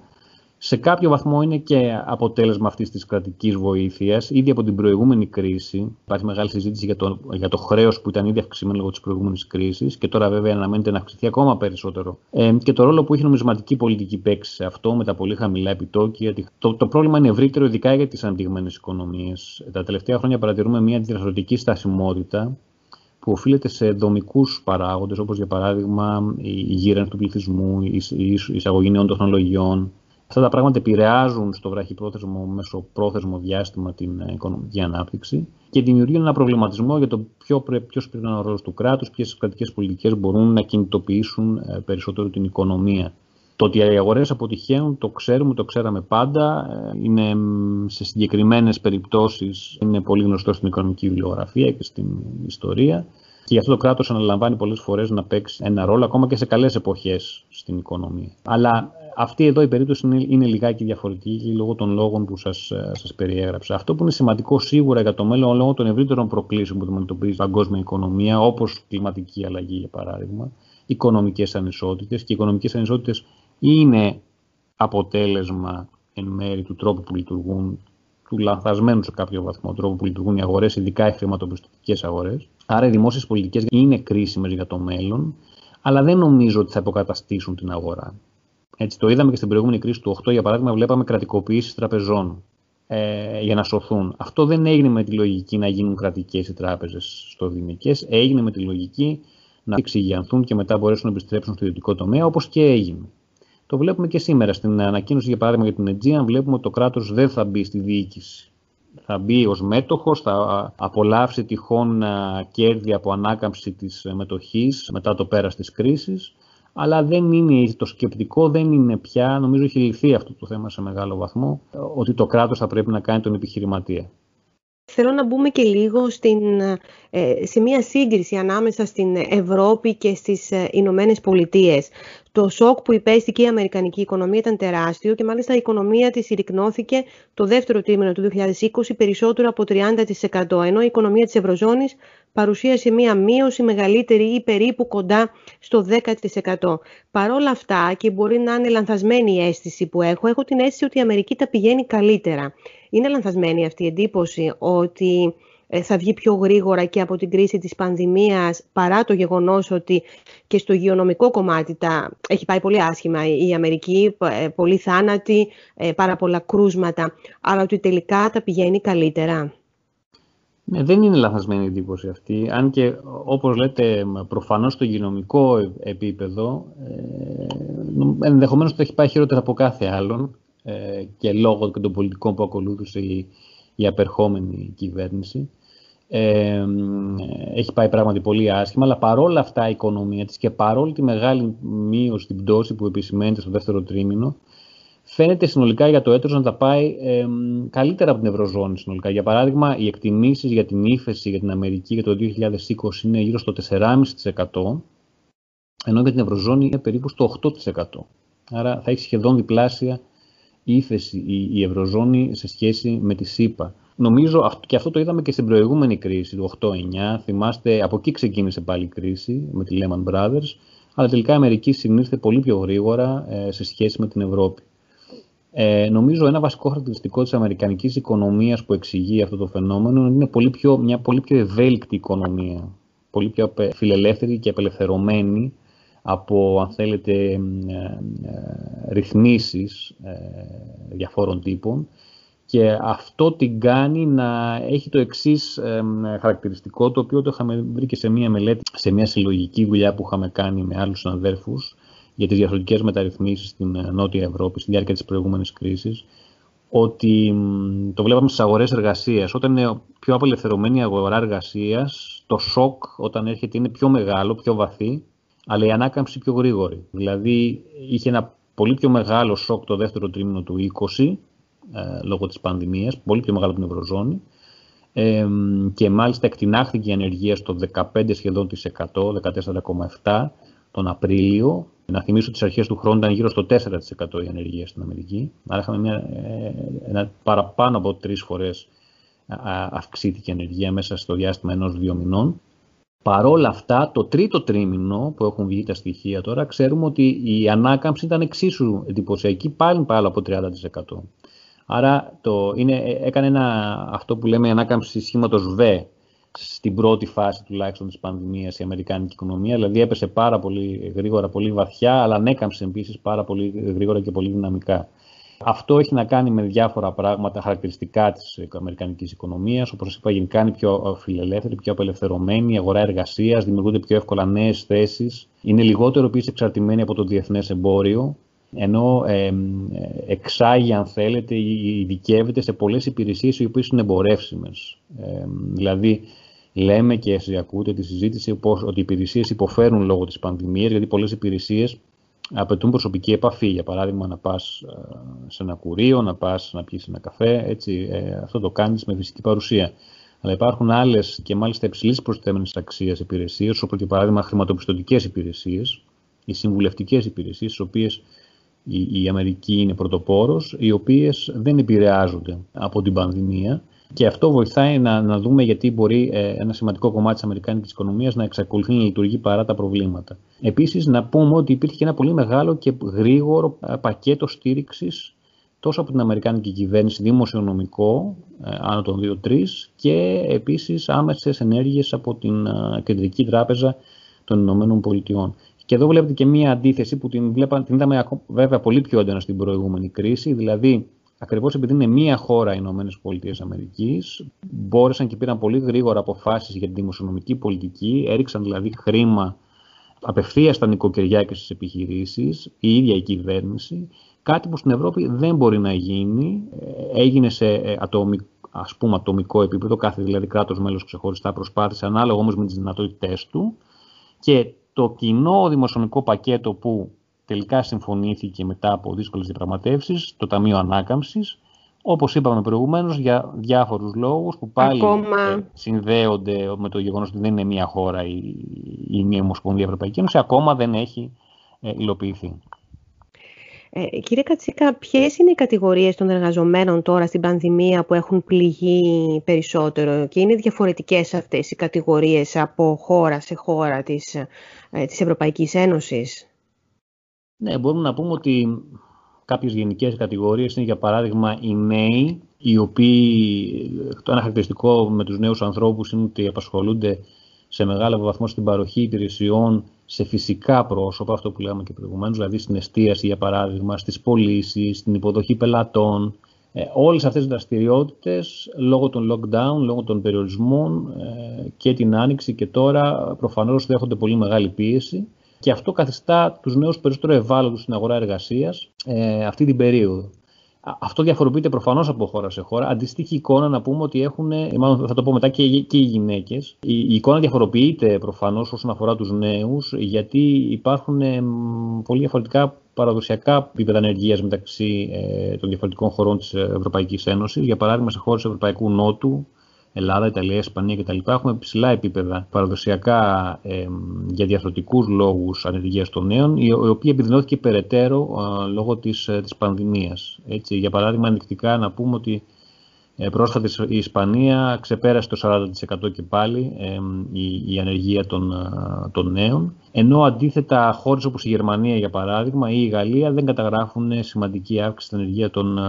σε κάποιο βαθμό είναι και αποτέλεσμα αυτής της κρατικής βοήθειας. Ήδη από την προηγούμενη κρίση υπάρχει μεγάλη συζήτηση για το, για το χρέος που ήταν ήδη αυξημένο λόγω της προηγούμενης κρίσης και τώρα βέβαια αναμένεται να αυξηθεί ακόμα περισσότερο. Ε, και το ρόλο που έχει νομισματική πολιτική παίξει σε αυτό με τα πολύ χαμηλά επιτόκια. Το, το πρόβλημα είναι ευρύτερο ειδικά για τις αναπτυγμένες οικονομίες. Τα τελευταία χρόνια παρατηρούμε μια διαδραστική στασιμότητα που οφείλεται σε δομικούς παράγοντες, όπως για παράδειγμα η γύρανση του πληθυσμού, η εισαγωγή νέων τεχνολογιών, Αυτά τα πράγματα επηρεάζουν στο βραχυπρόθεσμο, μεσοπρόθεσμο διάστημα την ε, οικονομική ανάπτυξη και δημιουργούν ένα προβληματισμό για το ποιο πρέπει να είναι ο ρόλος του κράτους, ποιες κρατικές πολιτικές μπορούν να κινητοποιήσουν ε, περισσότερο την οικονομία. Το ότι οι αγορές αποτυχαίνουν το ξέρουμε, το ξέραμε πάντα. Ε, είναι σε συγκεκριμένες περιπτώσεις είναι πολύ γνωστό στην οικονομική βιβλιογραφία και στην ιστορία. Και γι' αυτό το κράτος αναλαμβάνει πολλές φορές να παίξει ένα ρόλο ακόμα και σε καλές εποχές στην οικονομία. Αλλά αυτή εδώ η περίπτωση είναι, είναι λιγάκι διαφορετική λόγω των λόγων που σας, ε, σας περιέγραψα. Αυτό που είναι σημαντικό σίγουρα για το μέλλον, λόγω των ευρύτερων προκλήσεων που αντιμετωπίζει η παγκόσμια οικονομία, όπως κλιματική αλλαγή για παράδειγμα, οικονομικές ανισότητες και οι οικονομικές ανισότητες είναι αποτέλεσμα εν μέρη του τρόπου που λειτουργούν του λανθασμένου σε κάποιο βαθμό τρόπο που λειτουργούν οι αγορές, ειδικά οι χρηματοπιστωτικές αγορές. Άρα οι δημόσιες πολιτικές είναι κρίσιμες για το μέλλον, αλλά δεν νομίζω ότι θα υποκαταστήσουν την αγορά. Έτσι, το είδαμε και στην προηγούμενη κρίση του 8, για παράδειγμα, βλέπαμε κρατικοποιήσεις τραπεζών. ε, για να σωθούν. Αυτό δεν έγινε με τη λογική να γίνουν κρατικές οι τράπεζες στο Δημικές, έγινε με τη λογική να εξηγιανθούν και μετά μπορέσουν να επιστρέψουν στο ιδιωτικό τομέα, όπως και έγινε. Το βλέπουμε και σήμερα. Στην ανακοίνωση, για παράδειγμα, για την Aegean, βλέπουμε ότι το κράτος δεν θα μπει στη διοίκηση. Θα μπει ως μέτοχος, θα απολαύσει τυχόν κέρδη από ανάκαμψη της μετοχής μετά το πέρας της κρίσης αλλά δεν είναι, το σκεπτικό δεν είναι πια, νομίζω έχει λυθεί αυτό το θέμα σε μεγάλο βαθμό, ότι το κράτος θα πρέπει να κάνει τον επιχειρηματία. Θέλω να μπούμε και λίγο στην, ε, σε μια σύγκριση ανάμεσα στην Ευρώπη και στις ε, Ηνωμένες Πολιτείες. Το σοκ που υπέστηκε η Αμερικανική οικονομία ήταν τεράστιο και μάλιστα η οικονομία της συρρυκνώθηκε το δεύτερο τρίμηνο του 2020 περισσότερο από 30% ενώ η οικονομία της Ευρωζώνης παρουσίασε μία μείωση μεγαλύτερη ή περίπου κοντά στο 10%. Παρ' όλα αυτά, και μπορεί να είναι λανθασμένη η αίσθηση που έχω, έχω την αίσθηση ότι η Αμερική τα πηγαίνει καλύτερα. Είναι λανθασμένη αυτή η εντύπωση ότι ε, θα βγει πιο γρήγορα και από την κρίση της πανδημίας παρά το γεγονός ότι και στο υγειονομικό κομμάτι τα έχει πάει πολύ άσχημα η Αμερική, ε, πολύ θάνατοι, ε, πάρα πολλά κρούσματα, αλλά ότι τελικά τα πηγαίνει καλύτερα. Ναι, δεν είναι λαθασμένη η εντύπωση αυτή, αν και όπως λέτε προφανώς στο υγειονομικό επίπεδο ε, ενδεχομένως το έχει πάει χειρότερα από κάθε άλλον ε, και λόγω και των πολιτικών που ακολούθησε η, η απερχόμενη κυβέρνηση. Ε, έχει πάει πράγματι πολύ άσχημα, αλλά παρόλα αυτά η οικονομία της και παρόλη τη μεγάλη μείωση, την πτώση που επισημαίνεται στο δεύτερο τρίμηνο, φαίνεται συνολικά για το έτος να τα πάει ε, καλύτερα από την Ευρωζώνη συνολικά. Για παράδειγμα, οι εκτιμήσεις για την ύφεση για την Αμερική για το 2020 είναι γύρω στο 4,5%, ενώ για την Ευρωζώνη είναι περίπου στο 8%. Άρα θα έχει σχεδόν διπλάσια ύφεση η, η Ευρωζώνη σε σχέση με τη ΣΥΠΑ. Νομίζω και αυτό το είδαμε και στην προηγούμενη κρίση του 8-9. Θυμάστε, από εκεί ξεκίνησε πάλι η κρίση με τη Lehman Brothers. Αλλά τελικά η Αμερική συνήλθε πολύ πιο γρήγορα ε, σε σχέση με την Ευρώπη. Ε, νομίζω ένα βασικό χαρακτηριστικό της αμερικανικής οικονομίας που εξηγεί αυτό το φαινόμενο είναι πολύ πιο, μια πολύ πιο ευέλικτη οικονομία. Πολύ πιο φιλελεύθερη και απελευθερωμένη από, αν θέλετε, ε, ε, ρυθμίσεις ε, διαφόρων τύπων και αυτό την κάνει να έχει το εξής χαρακτηριστικό, το οποίο το είχαμε βρει και σε μία μελέτη, σε μία συλλογική δουλειά που είχαμε κάνει με άλλους συναδέρφους για τις διαφορετικές μεταρρυθμίσεις στην Νότια Ευρώπη, στη διάρκεια της προηγούμενης κρίσης, ότι το βλέπαμε στις αγορές εργασίας. Όταν είναι πιο απελευθερωμένη η αγορά εργασίας, το σοκ όταν έρχεται είναι πιο μεγάλο, πιο βαθύ αλλά η ανάκαμψη πιο γρήγορη. Δηλαδή είχε ένα πολύ πιο μεγάλο σοκ το δεύτερο τρίμηνο του 20 ε, λόγω της πανδημίας, πολύ πιο μεγάλο από την Ευρωζώνη ε, και μάλιστα εκτινάχθηκε η ανεργία στο 15 σχεδόν της 100, 14,7 τον Απρίλιο. Να θυμίσω ότι στις αρχές του χρόνου ήταν γύρω στο 4% η ανεργία στην Αμερική. Άρα είχαμε μια, ε, ένα, παραπάνω από τρεις φορές αυξήθηκε η ανεργία μέσα στο διάστημα ενός-δύο μηνών. Παρόλα αυτά, το τρίτο τρίμηνο που έχουν βγει τα στοιχεία τώρα, ξέρουμε ότι η ανάκαμψη ήταν εξίσου εντυπωσιακή, πάλι πάνω από 30%. Άρα το είναι, έκανε ένα, αυτό που λέμε ανάκαμψη σχήματος V στην πρώτη φάση τουλάχιστον της πανδημίας η Αμερικάνικη οικονομία, δηλαδή έπεσε πάρα πολύ γρήγορα, πολύ βαθιά, αλλά ανέκαμψε επίσης πάρα πολύ γρήγορα και πολύ δυναμικά. Αυτό έχει να κάνει με διάφορα πράγματα χαρακτηριστικά της αμερικανικής οικονομίας. Όπως είπα, γενικά είναι πιο φιλελεύθερη, πιο απελευθερωμένη, η αγορά εργασίας, δημιουργούνται πιο εύκολα νέες θέσεις. Είναι λιγότερο επίσης εξαρτημένη από το διεθνές εμπόριο, ενώ ε, εξάγει, αν θέλετε, ή ειδικεύεται σε πολλές υπηρεσίες οι οποίες είναι εμπορεύσιμες. Ε, δηλαδή, λέμε και εσείς ακούτε τη συζήτηση ότι οι υπηρεσίες υποφέρουν λόγω της πανδημίας, γιατί πολλές υπηρεσίες απαιτούν προσωπική επαφή. Για παράδειγμα, να πας ε, σε ένα κουρίο, να πας να πιεις ένα καφέ, έτσι, ε, αυτό το κάνεις με φυσική παρουσία. Αλλά υπάρχουν άλλες και μάλιστα υψηλής προσθέμενης αξίας υπηρεσίες, όπως για παράδειγμα χρηματοπιστωτικές υπηρεσίες, οι συμβουλευτικές υπηρεσίες, στις οποίες η, η Αμερική είναι πρωτοπόρος, οι οποίες δεν επηρεάζονται από την πανδημία και αυτό βοηθάει να, να δούμε γιατί μπορεί ε, ένα σημαντικό κομμάτι της Αμερικάνικης οικονομίας να εξακολουθεί να λειτουργεί παρά τα προβλήματα. Επίσης, να πούμε ότι υπήρχε ένα πολύ μεγάλο και γρήγορο ε, πακέτο στήριξης τόσο από την Αμερικάνικη κυβέρνηση δημοσιονομικό, ε, άνω των 2-3, και επίσης άμεσες ενέργειες από την Κεντρική Τράπεζα των Ηνωμένων Πολιτειών. Και εδώ βλέπετε και μία αντίθεση που την, βλέπα, την είδαμε βέβαια πολύ πιο έντονα στην προηγούμενη κρίση, δηλαδή Ακριβώς επειδή είναι μία χώρα οι ΗΠΑ, μπόρεσαν και πήραν πολύ γρήγορα αποφάσεις για την δημοσιονομική πολιτική, έριξαν δηλαδή χρήμα απευθείας στα νοικοκυριά και στις επιχειρήσεις, η ίδια η κυβέρνηση. Κάτι που στην Ευρώπη δεν μπορεί να γίνει. Ε, έγινε σε ε, ατομικό, ας πούμε, ατομικό επίπεδο, κάθε δηλαδή κράτος μέλος ξεχωριστά προσπάθησε, ανάλογα όμως με τις δυνατότητές του. Και το κοινό δημοσιονομικό πακέτο που τελικά συμφωνήθηκε μετά από δύσκολες διαπραγματεύσεις, το Ταμείο Ανάκαμψης, όπως είπαμε προηγουμένως, για διάφορους λόγους που πάλι Ακόμα... Ε, συνδέονται με το γεγονός ότι δεν είναι μία χώρα ή, ή μία Ομοσπονδία Ευρωπαϊκής Ένωσης, ακόμα δεν έχει ε, υλοποιηθεί. Ε, κύριε Κατσίκα, ποιες είναι οι κατηγορίες των εργαζομένων τώρα στην πανδημία που έχουν πληγεί περισσότερο και είναι διαφορετικές αυτές οι κατηγορίες από χώρα σε χώρα της, ε, της Ευρωπαϊκής Ένωσης; Ναι, μπορούμε να πούμε ότι κάποιες γενικές κατηγορίες είναι για παράδειγμα οι νέοι, οι οποίοι, το ένα χαρακτηριστικό με τους νέους ανθρώπους είναι ότι απασχολούνται σε μεγάλο βαθμό στην παροχή υπηρεσιών σε φυσικά πρόσωπα, αυτό που λέμε και προηγουμένως, δηλαδή στην εστίαση για παράδειγμα, στις πωλήσεις, στην υποδοχή πελατών. Ε, όλες αυτές τις δραστηριότητες λόγω των lockdown, λόγω των περιορισμών ε, και την άνοιξη και τώρα προφανώς δέχονται πολύ μεγάλη πίεση και αυτό καθιστά τους νέους περισσότερο ευάλωτους στην αγορά εργασίας ε, αυτή την περίοδο. Αυτό διαφοροποιείται προφανώς από χώρα σε χώρα. Αντίστοιχη εικόνα να πούμε ότι έχουν, μάλλον θα το πω μετά και, και οι γυναίκες. Η, η εικόνα διαφοροποιείται προφανώς όσον αφορά τους νέους, γιατί υπάρχουν ε, πολύ διαφορετικά παραδοσιακά επίπεδα ανεργίας μεταξύ ε, των διαφορετικών χωρών της Ευρωπαϊκής Ένωσης. Για παράδειγμα, σε χώρες Ευρωπαϊκού Νότου, Ελλάδα, Ιταλία, Ισπανία κτλ. Έχουμε ψηλά επίπεδα παραδοσιακά ε, για διαθροτικούς λόγους ανεργίας των νέων, η, η οποία επιδεινώθηκε περαιτέρω ε, λόγω της της ε, πανδημίας. Έτσι, για παράδειγμα, ενδεικτικά να πούμε ότι ε, πρόσφατα η Ισπανία ξεπέρασε το 40% και πάλι ε, η, η ανεργία των, ε, των νέων, ενώ αντίθετα χώρες όπως η Γερμανία για παράδειγμα ή η Γαλλία δεν καταγράφουν σημαντική αύξηση στην ανεργία των,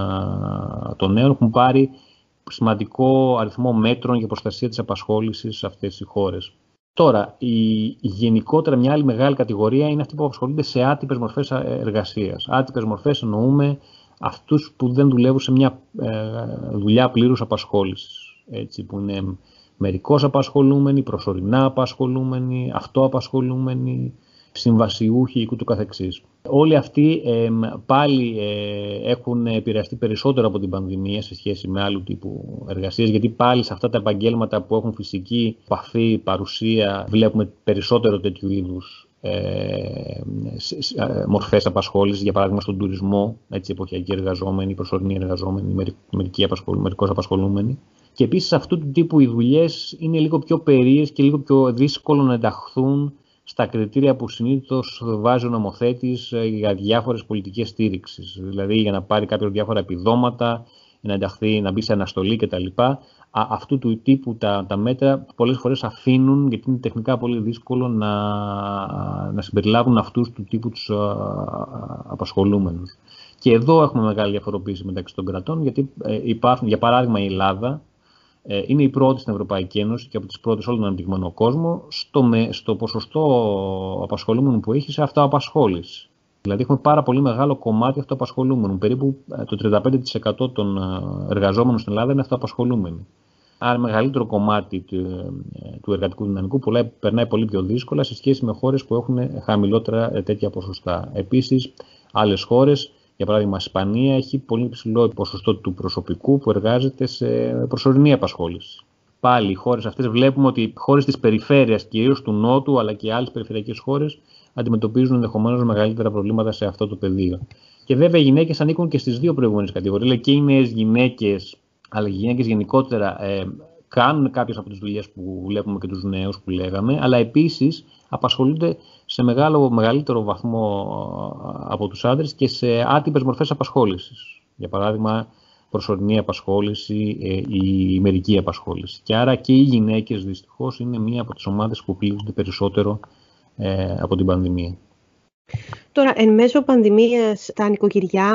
των νέων, έχουν πάρει σημαντικό αριθμό μέτρων για προστασία της απασχόλησης σε αυτές οι χώρες. Τώρα, η, γενικότερα μια άλλη μεγάλη κατηγορία είναι αυτοί που απασχολούνται σε άτυπες μορφές εργασίας. Άτυπες μορφές εννοούμε αυτούς που δεν δουλεύουν σε μια ε, δουλειά πλήρους απασχόλησης. Έτσι, που είναι μερικώς απασχολούμενοι, προσωρινά απασχολούμενοι, αυτοαπασχολούμενοι, συμβασιούχοι και του καθεξής. Όλοι αυτοί πάλι ε, έχουν επηρεαστεί περισσότερο από την πανδημία σε σχέση με άλλου τύπου εργασίες, γιατί πάλι σε αυτά τα επαγγέλματα που έχουν φυσική παφή, παρουσία, βλέπουμε περισσότερο τέτοιου είδους ε, ε μορφές απασχόλησης, για παράδειγμα στον τουρισμό, έτσι, εποχιακοί εργαζόμενοι, προσωρινοί εργαζόμενοι, μερικοί μερικώς απασχολούμενοι. Και επίσης αυτού του τύπου οι δουλειές είναι λίγο πιο περίες και λίγο πιο δύσκολο να ενταχθούν στα κριτήρια που συνήθως βάζει ο νομοθέτης ε, για διάφορες πολιτικές στήριξεις. Δηλαδή για να πάρει κάποιος διάφορα επιδόματα, να ενταχθεί, να μπει σε αναστολή κτλ. Αυτού του τύπου τα, τα μέτρα πολλές φορές αφήνουν, γιατί είναι τεχνικά πολύ δύσκολο να, να συμπεριλάβουν αυτούς του τύπου τους απασχολούμενους. Και εδώ έχουμε μεγάλη διαφοροποίηση μεταξύ των κρατών, γιατί ε, υπάρχουν, για παράδειγμα, η Ελλάδα, ε, είναι η πρώτη στην Ευρωπαϊκή Ένωση και από τις πρώτες όλο τον αναπτυγμένο κόσμο στο, με, στο ποσοστό απασχολούμενων που έχει σε αυτοαπασχόληση. Δηλαδή έχουμε πάρα πολύ μεγάλο κομμάτι αυτοαπασχολούμενων. Περίπου ε, το 35% των ε, εργαζόμενων στην Ελλάδα είναι αυτοαπασχολούμενοι. Άρα μεγαλύτερο κομμάτι του, του εργατικού δυναμικού που περνάει πολύ πιο δύσκολα σε σχέση με χώρες που έχουν χαμηλότερα τέτοια ποσοστά. Επίσης, άλλες χώρες για παράδειγμα, η Ισπανία έχει πολύ ψηλό ποσοστό του προσωπικού που εργάζεται σε προσωρινή απασχόληση. Πάλι οι χώρες αυτές βλέπουμε ότι οι χώρες της περιφέρειας, κυρίως του Νότου, αλλά και άλλες περιφερειακές χώρες, αντιμετωπίζουν ενδεχομένως μεγαλύτερα προβλήματα σε αυτό το πεδίο. Και βέβαια οι γυναίκες ανήκουν και στις δύο προηγούμενες κατηγορίες. Δηλαδή και οι νέες γυναίκες, αλλά οι γυναίκες γενικότερα ε, κάνουν κάποιες από τις δουλειές που βλέπουμε και τους νέους που λέγαμε, αλλά επίσης απασχολούνται σε μεγάλο, μεγαλύτερο βαθμό από τους άντρες και σε άτυπες μορφές απασχόλησης. Για παράδειγμα, προσωρινή απασχόληση ή ε, μερική απασχόληση. Και άρα και οι γυναίκες δυστυχώς είναι μία από τις ομάδες που πλήγονται περισσότερο ε, από την πανδημία. Τώρα, εν μέσω πανδημίας, τα νοικοκυριά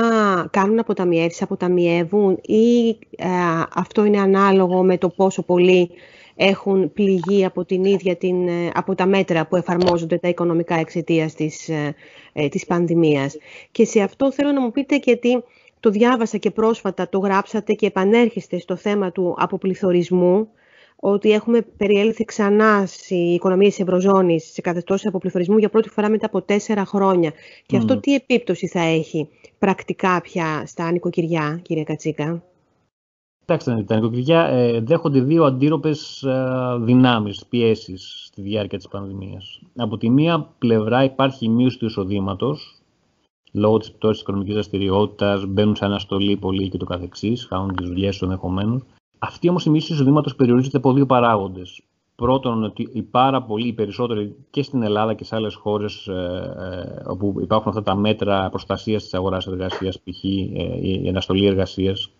κάνουν αποταμιεύσεις, αποταμιεύουν ή ε, αυτό είναι ανάλογο με το πόσο πολύ έχουν πληγεί από την ίδια την, ε, από τα μέτρα που εφαρμόζονται τα οικονομικά εξαιτία της, ε, της πανδημίας. Και σε αυτό θέλω να μου πείτε γιατί Το διάβασα και πρόσφατα, το γράψατε και επανέρχεστε στο θέμα του αποπληθωρισμού, ότι έχουμε περιέλθει ξανά η οικονομία της Ευρωζώνης σε καθεστώς αποπληθωρισμού για πρώτη φορά μετά από τέσσερα χρόνια. Και αυτό τι επίπτωση θα έχει πρακτικά πια στα νοικοκυριά, κύριε Κατσίκα; Κοιτάξτε, τα νοικοκυριά ε, δέχονται δύο αντίρροπες ε, δυνάμεις, πιέσεις στη διάρκεια της πανδημίας. Από τη μία πλευρά υπάρχει η μείωση του εισοδήματος, λόγω της πτώσης της οικονομικής δραστηριότητας, μπαίνουν σε αναστολή πολύ και το καθεξής, χάνουν τις δουλειές του ενδεχομένως. Αυτή όμως η μείωση του εισοδήματο περιορίζεται από δύο παράγοντες. Πρώτον, ότι οι πάρα πολλοί, οι περισσότεροι και στην Ελλάδα και σε άλλες χώρες ε, ε, όπου υπάρχουν αυτά τα μέτρα προστασίας της αγοράς εργασίας, π.χ. Ε, η αναστολή εργασίας,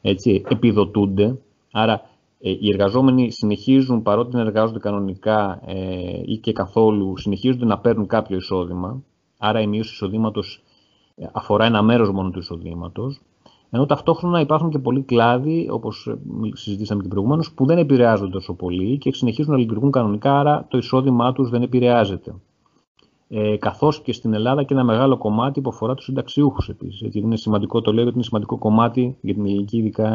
έτσι, επιδοτούνται. Άρα ε, οι εργαζόμενοι συνεχίζουν, παρότι εργάζονται κανονικά ε, ή και καθόλου, συνεχίζονται να παίρνουν κάποιο εισόδημα. Άρα η μείωση εισοδήματος ε, αφορά ένα μέρος μόνο του εισοδήματος. Ενώ ταυτόχρονα υπάρχουν και πολλοί κλάδοι, όπως συζητήσαμε και προηγουμένως, που δεν επηρεάζονται τόσο πολύ και συνεχίζουν να λειτουργούν κανονικά, άρα το εισόδημά τους δεν επηρεάζεται ε, καθώς και στην Ελλάδα και ένα μεγάλο κομμάτι που αφορά τους συνταξιούχους επίσης. Γιατί είναι σημαντικό, το λέω γιατί είναι σημαντικό κομμάτι για την ελληνική ειδικά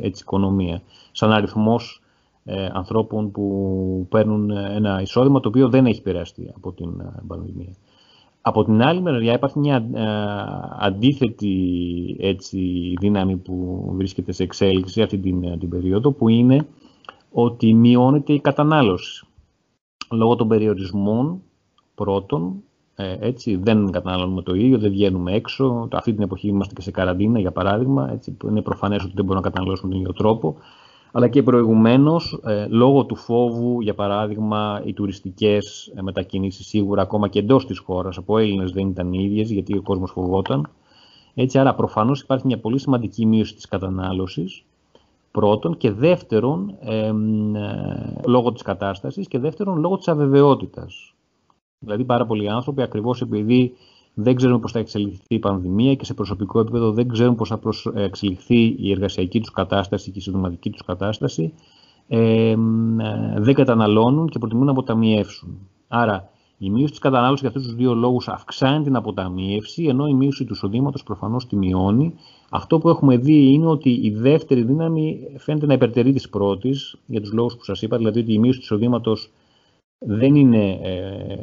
ε, έτσι, οικονομία. Σαν αριθμός ε, ανθρώπων που παίρνουν ένα εισόδημα το οποίο δεν έχει επηρεαστεί από την ε, πανδημία. Από την άλλη μεριά υπάρχει μια ε, αντίθετη έτσι, δύναμη που βρίσκεται σε εξέλιξη αυτή την, την περίοδο που είναι ότι μειώνεται η κατανάλωση λόγω των περιορισμών Πρώτον, ε, έτσι, δεν καταναλώνουμε το ίδιο, δεν βγαίνουμε έξω. Αυτή την εποχή είμαστε και σε καραντίνα, για παράδειγμα. Έτσι, είναι προφανές ότι δεν μπορούμε να καταναλώσουμε τον ίδιο τρόπο. Αλλά και προηγουμένως, ε, λόγω του φόβου, για παράδειγμα, οι τουριστικές ε, μετακινήσεις σίγουρα ακόμα και εντός της χώρας από Έλληνες δεν ήταν οι ίδιες, γιατί ο κόσμος φοβόταν. Έτσι, άρα προφανώς υπάρχει μια πολύ σημαντική μείωση της κατανάλωσης. Πρώτον και δεύτερον, ε, λόγω της κατάστασης και δεύτερον λόγω της αβεβαιότητας. Δηλαδή, πάρα πολλοί άνθρωποι, ακριβώς επειδή δεν ξέρουν πώς θα εξελιχθεί η πανδημία και σε προσωπικό επίπεδο δεν ξέρουν πώς θα εξελιχθεί η εργασιακή τους κατάσταση και η συντοματική τους κατάσταση, ε, δεν καταναλώνουν και προτιμούν να αποταμιεύσουν. Άρα, η μείωση της κατανάλωσης για αυτούς τους δύο λόγους αυξάνει την αποταμίευση, ενώ η μείωση του εισοδήματος προφανώς τη μειώνει. Αυτό που έχουμε δει είναι ότι η δεύτερη δύναμη φαίνεται να υπερτερεί της πρώτης, για τους λόγους που σας είπα, δηλαδή ότι η μείωση του εισοδήματος δεν είναι ε,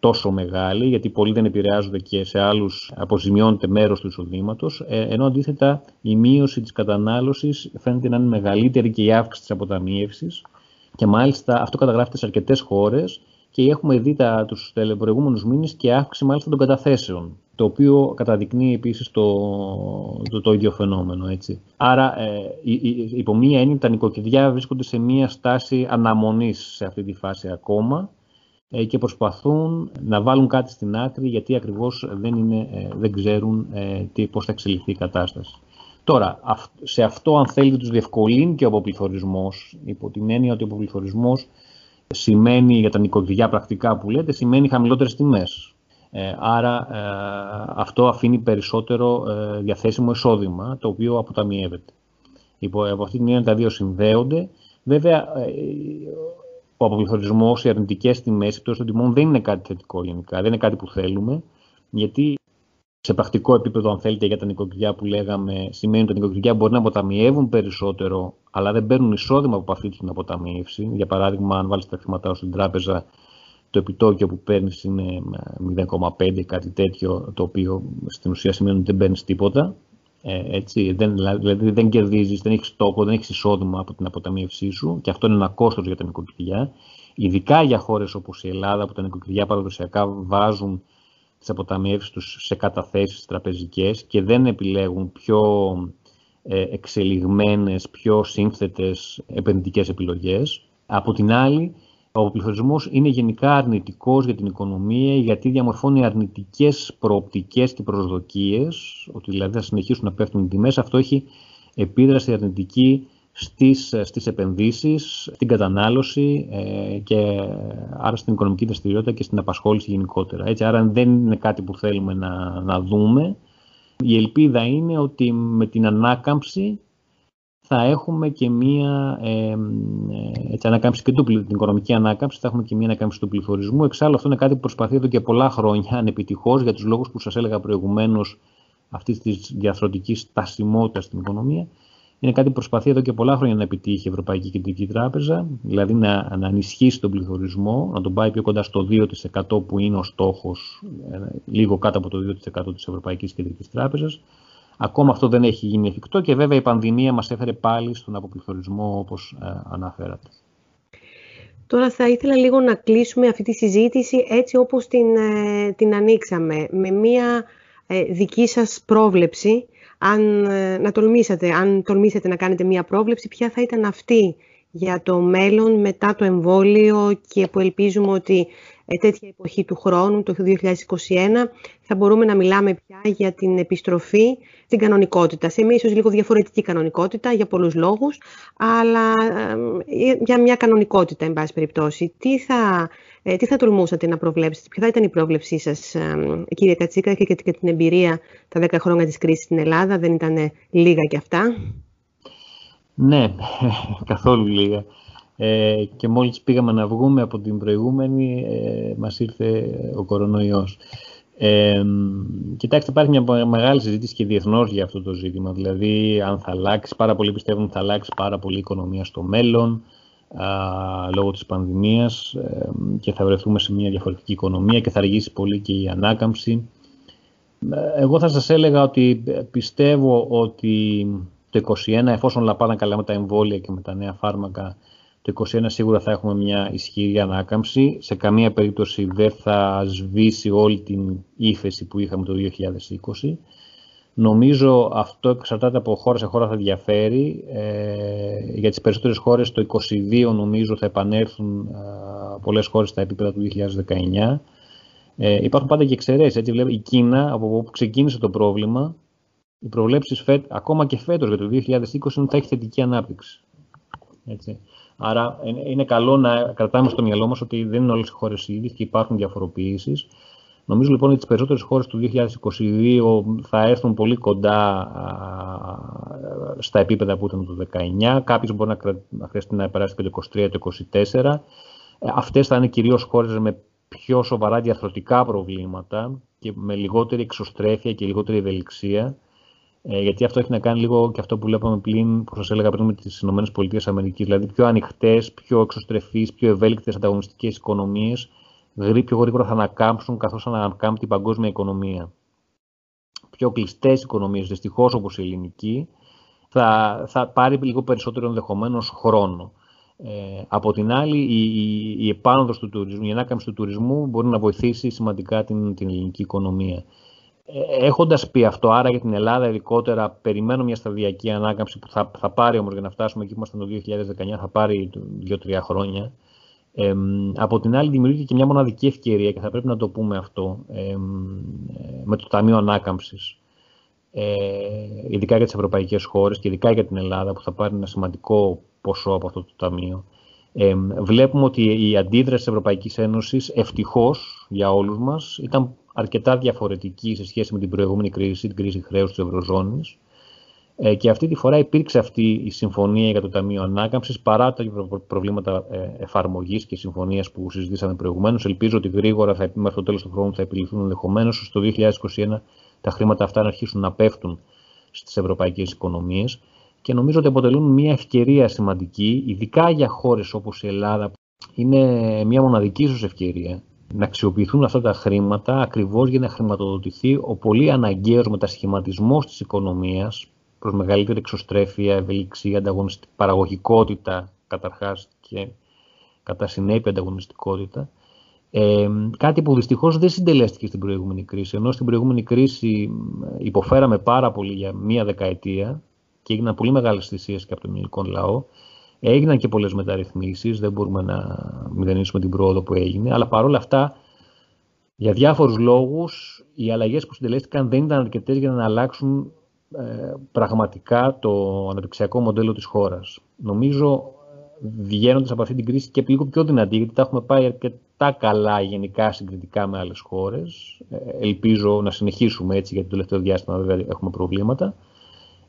τόσο μεγάλη, γιατί πολλοί δεν επηρεάζονται και σε άλλους αποζημιώνεται μέρος του εισοδήματος, ε, ενώ αντίθετα η μείωση της κατανάλωσης φαίνεται να είναι μεγαλύτερη και η αύξηση της αποταμίευσης. Και μάλιστα αυτό καταγράφεται σε αρκετές χώρες και έχουμε δει τα, τους προηγούμενους μήνες και αύξηση μάλιστα των καταθέσεων το οποίο καταδεικνύει επίσης το, το, το ίδιο φαινόμενο. Έτσι. Άρα, ε, υπό μία έννοια, τα νοικοκυριά βρίσκονται σε μία στάση αναμονής σε αυτή τη φάση ακόμα ε, και προσπαθούν να βάλουν κάτι στην άκρη γιατί ακριβώς δεν, είναι, ε, δεν ξέρουν ε, τι, πώς θα εξελιχθεί η κατάσταση. Τώρα, σε αυτό αν θέλετε τους διευκολύνει και ο αποπληθωρισμός, υπό την έννοια ότι ο αποπληθωρισμός σημαίνει για τα νοικοκυριά πρακτικά που λέτε, σημαίνει χαμηλότερες τιμές. Ε, άρα ε, αυτό αφήνει περισσότερο ε, διαθέσιμο εισόδημα, το οποίο αποταμιεύεται. Υπό, από αυτή την έννοια τα δύο συνδέονται. Βέβαια, ο αποπληθωρισμό, οι αρνητικές τιμές, η πτώση των τιμών δεν είναι κάτι θετικό γενικά, δεν είναι κάτι που θέλουμε, γιατί σε πρακτικό επίπεδο, αν θέλετε, για τα νοικοκυριά που λέγαμε, σημαίνει ότι τα νοικοκυριά μπορεί να αποταμιεύουν περισσότερο, αλλά δεν παίρνουν εισόδημα από αυτή την αποταμίευση. Για παράδειγμα, αν βάλεις τα χρήματά στην τράπεζα το επιτόκιο που παίρνεις είναι 0,5 κάτι τέτοιο, το οποίο στην ουσία σημαίνει ότι δεν παίρνεις τίποτα. Ε, έτσι, δεν, δηλαδή δεν κερδίζεις, δεν έχεις τόπο, δεν έχεις εισόδημα από την αποταμίευσή σου και αυτό είναι ένα κόστος για τα νοικοκυριά. Ειδικά για χώρες όπως η Ελλάδα, που τα νοικοκυριά παραδοσιακά βάζουν τις αποταμιεύσεις τους σε καταθέσεις τραπεζικές και δεν επιλέγουν πιο ε, εξελιγμένες, πιο σύνθετες επενδυτικές επιλογές. Από την άλλη, ο αποπληθωρισμό είναι γενικά αρνητικός για την οικονομία γιατί διαμορφώνει αρνητικές προοπτικές και προσδοκίες, ότι δηλαδή θα συνεχίσουν να πέφτουν οι τιμές. Αυτό έχει επίδραση αρνητική στις, στις επενδύσεις, στην κατανάλωση ε, και άρα στην οικονομική δραστηριότητα και στην απασχόληση γενικότερα. Έτσι, άρα δεν είναι κάτι που θέλουμε να, να δούμε. Η ελπίδα είναι ότι με την ανάκαμψη θα έχουμε και μία ε, έτσι, ανάκαμψη και του, την οικονομική ανάκαμψη, θα έχουμε και μία ανάκαμψη του πληθωρισμού. Εξάλλου αυτό είναι κάτι που προσπαθεί εδώ και πολλά χρόνια [laughs] ανεπιτυχώς για τους λόγους που σας έλεγα προηγουμένως αυτής της διαθροτικής στασιμότητα στην οικονομία. Είναι κάτι που προσπαθεί εδώ και πολλά χρόνια να επιτύχει η Ευρωπαϊκή Κεντρική Τράπεζα, δηλαδή να, να ενισχύσει τον πληθωρισμό, να τον πάει πιο κοντά στο 2% που είναι ο στόχος, ε, λίγο κάτω από το 2% της Ευρωπαϊκής Κεντρικής Τράπεζας. Ακόμα αυτό δεν έχει γίνει εφικτό και βέβαια η πανδημία μας έφερε πάλι στον αποπληθωρισμό όπως ε, αναφέρατε. Τώρα θα ήθελα λίγο να κλείσουμε αυτή τη συζήτηση έτσι όπως την, ε, την ανοίξαμε, με μία ε, δική σας πρόβλεψη, αν, να τολμήσατε, αν τολμήσατε να κάνετε μία πρόβλεψη, ποια θα ήταν αυτή για το μέλλον μετά το εμβόλιο και που ελπίζουμε ότι ε, τέτοια εποχή του χρόνου, το 2021, θα μπορούμε να μιλάμε πια για την επιστροφή στην κανονικότητα. Σε μια ίσως λίγο διαφορετική κανονικότητα για πολλούς λόγους, αλλά ε, για μια κανονικότητα, εν πάση περιπτώσει. Τι θα, ε, τι θα τολμούσατε να προβλέψετε, ποια θα ήταν η πρόβλεψή σας, κύριε Κατσίκα, και για την εμπειρία τα 10 χρόνια της κρίσης στην Ελλάδα, δεν ήταν λίγα κι αυτά; Ναι, [laughs] καθόλου λίγα. Ε, και μόλις πήγαμε να βγούμε από την προηγούμενη, ε, μας ήρθε ο κορονοϊός. Ε, κοιτάξτε, υπάρχει μια μεγάλη συζήτηση και διεθνώς για αυτό το ζήτημα. Δηλαδή, αν θα αλλάξει, πάρα πολλοί πιστεύουν ότι θα αλλάξει πάρα πολύ η οικονομία στο μέλλον α, λόγω της πανδημίας ε, και θα βρεθούμε σε μια διαφορετική οικονομία και θα αργήσει πολύ και η ανάκαμψη. Ε, εγώ θα σας έλεγα ότι πιστεύω ότι το 2021, εφόσον όλα καλά με τα εμβόλια και με τα νέα φάρμακα, το 2021 σίγουρα θα έχουμε μια ισχυρή ανάκαμψη. Σε καμία περίπτωση δεν θα σβήσει όλη την ύφεση που είχαμε το 2020. Νομίζω αυτό εξαρτάται από χώρα σε χώρα θα διαφέρει. Ε, για τις περισσότερες χώρες το 2022 νομίζω θα επανέλθουν ε, πολλές χώρες στα επίπεδα του 2019. Ε, υπάρχουν πάντα και εξαιρέσεις. Έτσι, η Κίνα, από όπου ξεκίνησε το πρόβλημα, οι προβλέψεις ακόμα και φέτος για το 2020 είναι ότι θα έχει θετική ανάπτυξη. Έτσι. Άρα είναι καλό να κρατάμε στο μυαλό μας ότι δεν είναι όλες οι χώρες ίδιες και υπάρχουν διαφοροποιήσεις. Νομίζω λοιπόν ότι τις περισσότερες χώρες του 2022 θα έρθουν πολύ κοντά στα επίπεδα που ήταν το 2019. Κάποιες μπορεί να χρειαστεί να περάσει και το 2023, το 2024. Ε, αυτές θα είναι κυρίως χώρες με πιο σοβαρά διαθροτικά προβλήματα και με λιγότερη εξωστρέφεια και λιγότερη ευελιξία. Ε, γιατί αυτό έχει να κάνει λίγο και αυτό που βλέπαμε πριν, που σας έλεγα πριν, με τις ΗΠΑ. Δηλαδή πιο ανοιχτές, πιο εξωστρεφείς, πιο ευέλικτες ανταγωνιστικές οικονομίες, πιο γρήγορα θα ανακάμψουν καθώς ανακάμπτει η παγκόσμια οικονομία. Πιο κλειστές οικονομίες, δυστυχώς όπως η ελληνική, θα, θα πάρει λίγο περισσότερο ενδεχομένως χρόνο. Ε, από την άλλη, η, η, η επάνωδος του τουρισμού, η ανάκαμψη του τουρισμού μπορεί να βοηθήσει σημαντικά την, την ελληνική οικονομία. Ε, έχοντας πει αυτό, άρα για την Ελλάδα ειδικότερα, περιμένω μια σταδιακή ανάκαμψη που θα, θα πάρει όμως για να φτάσουμε εκεί που ήμασταν το 2019, θα πάρει δύο-τρία χρόνια. Ε, από την άλλη δημιουργείται και μια μοναδική ευκαιρία και θα πρέπει να το πούμε αυτό ε, με το Ταμείο Ανάκαμψης. Ε, ειδικά για τις ευρωπαϊκές χώρες και ειδικά για την Ελλάδα που θα πάρει ένα σημαντικό ποσό από αυτό το Ταμείο. Ε, βλέπουμε ότι η αντίδραση της Ευρωπαϊκής Ένωσης ευτυχώς για όλους μας ήταν αρκετά διαφορετική σε σχέση με την προηγούμενη κρίση, την κρίση χρέους της Ευρωζώνης. Ε, και αυτή τη φορά υπήρξε αυτή η συμφωνία για το Ταμείο Ανάκαμψης παρά τα προβλήματα ε, εφαρμογής και συμφωνίας που συζητήσαμε προηγουμένως. Ελπίζω ότι γρήγορα θα, μέχρι το τέλος του χρόνου θα επιληθούν ενδεχομένως στο 2021 τα χρήματα αυτά να αρχίσουν να πέφτουν στις ευρωπαϊκές οικονομίες και νομίζω ότι αποτελούν μια ευκαιρία σημαντική, ειδικά για χώρες όπως η Ελλάδα. Είναι μια μοναδική ίσως ευκαιρία να αξιοποιηθούν αυτά τα χρήματα ακριβώς για να χρηματοδοτηθεί ο πολύ αναγκαίος μετασχηματισμός της οικονομίας προς μεγαλύτερη εξωστρέφεια, ευελιξία, παραγωγικότητα καταρχάς και κατά συνέπεια ανταγωνιστικότητα. Ε, κάτι που δυστυχώς δεν συντελέστηκε στην προηγούμενη κρίση, ενώ στην προηγούμενη κρίση υποφέραμε πάρα πολύ για μία δεκαετία και έγιναν πολύ μεγάλες θυσίες και από τον ελληνικό λαό. Έγιναν και πολλές μεταρρυθμίσεις, δεν μπορούμε να μηδενίσουμε την πρόοδο που έγινε, αλλά παρόλα αυτά, για διάφορους λόγους, οι αλλαγές που συντελέστηκαν δεν ήταν αρκετές για να αλλάξουν ε, πραγματικά το αναπτυξιακό μοντέλο της χώρας. Νομίζω, βγαίνοντας από αυτή την κρίση και λίγο πιο δυνατή, γιατί τα έχουμε πάει αρκετά καλά γενικά συγκριτικά με άλλες χώρες. Ε, ελπίζω να συνεχίσουμε έτσι, γιατί το τελευταίο διάστημα βέβαια έχουμε προβλήματα.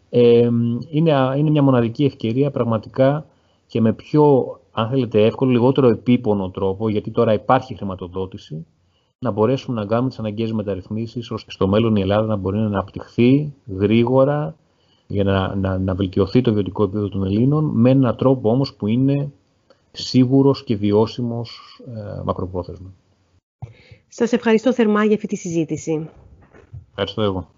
Ε, είναι, είναι μια μοναδική ευκαιρία πραγματικά και με πιο, αν θέλετε, εύκολο, λιγότερο επίπονο τρόπο, γιατί τώρα υπάρχει χρηματοδότηση, να μπορέσουμε να κάνουμε τις αναγκαίες μεταρρυθμίσεις, ώστε στο μέλλον η Ελλάδα να μπορεί να αναπτυχθεί γρήγορα για να, να, να βελτιωθεί το βιωτικό επίπεδο των Ελλήνων με έναν τρόπο όμως που είναι σίγουρος και βιώσιμος ε, μακροπρόθεσμα. Σας ευχαριστώ θερμά για αυτή τη συζήτηση. Ευχαριστώ εγώ.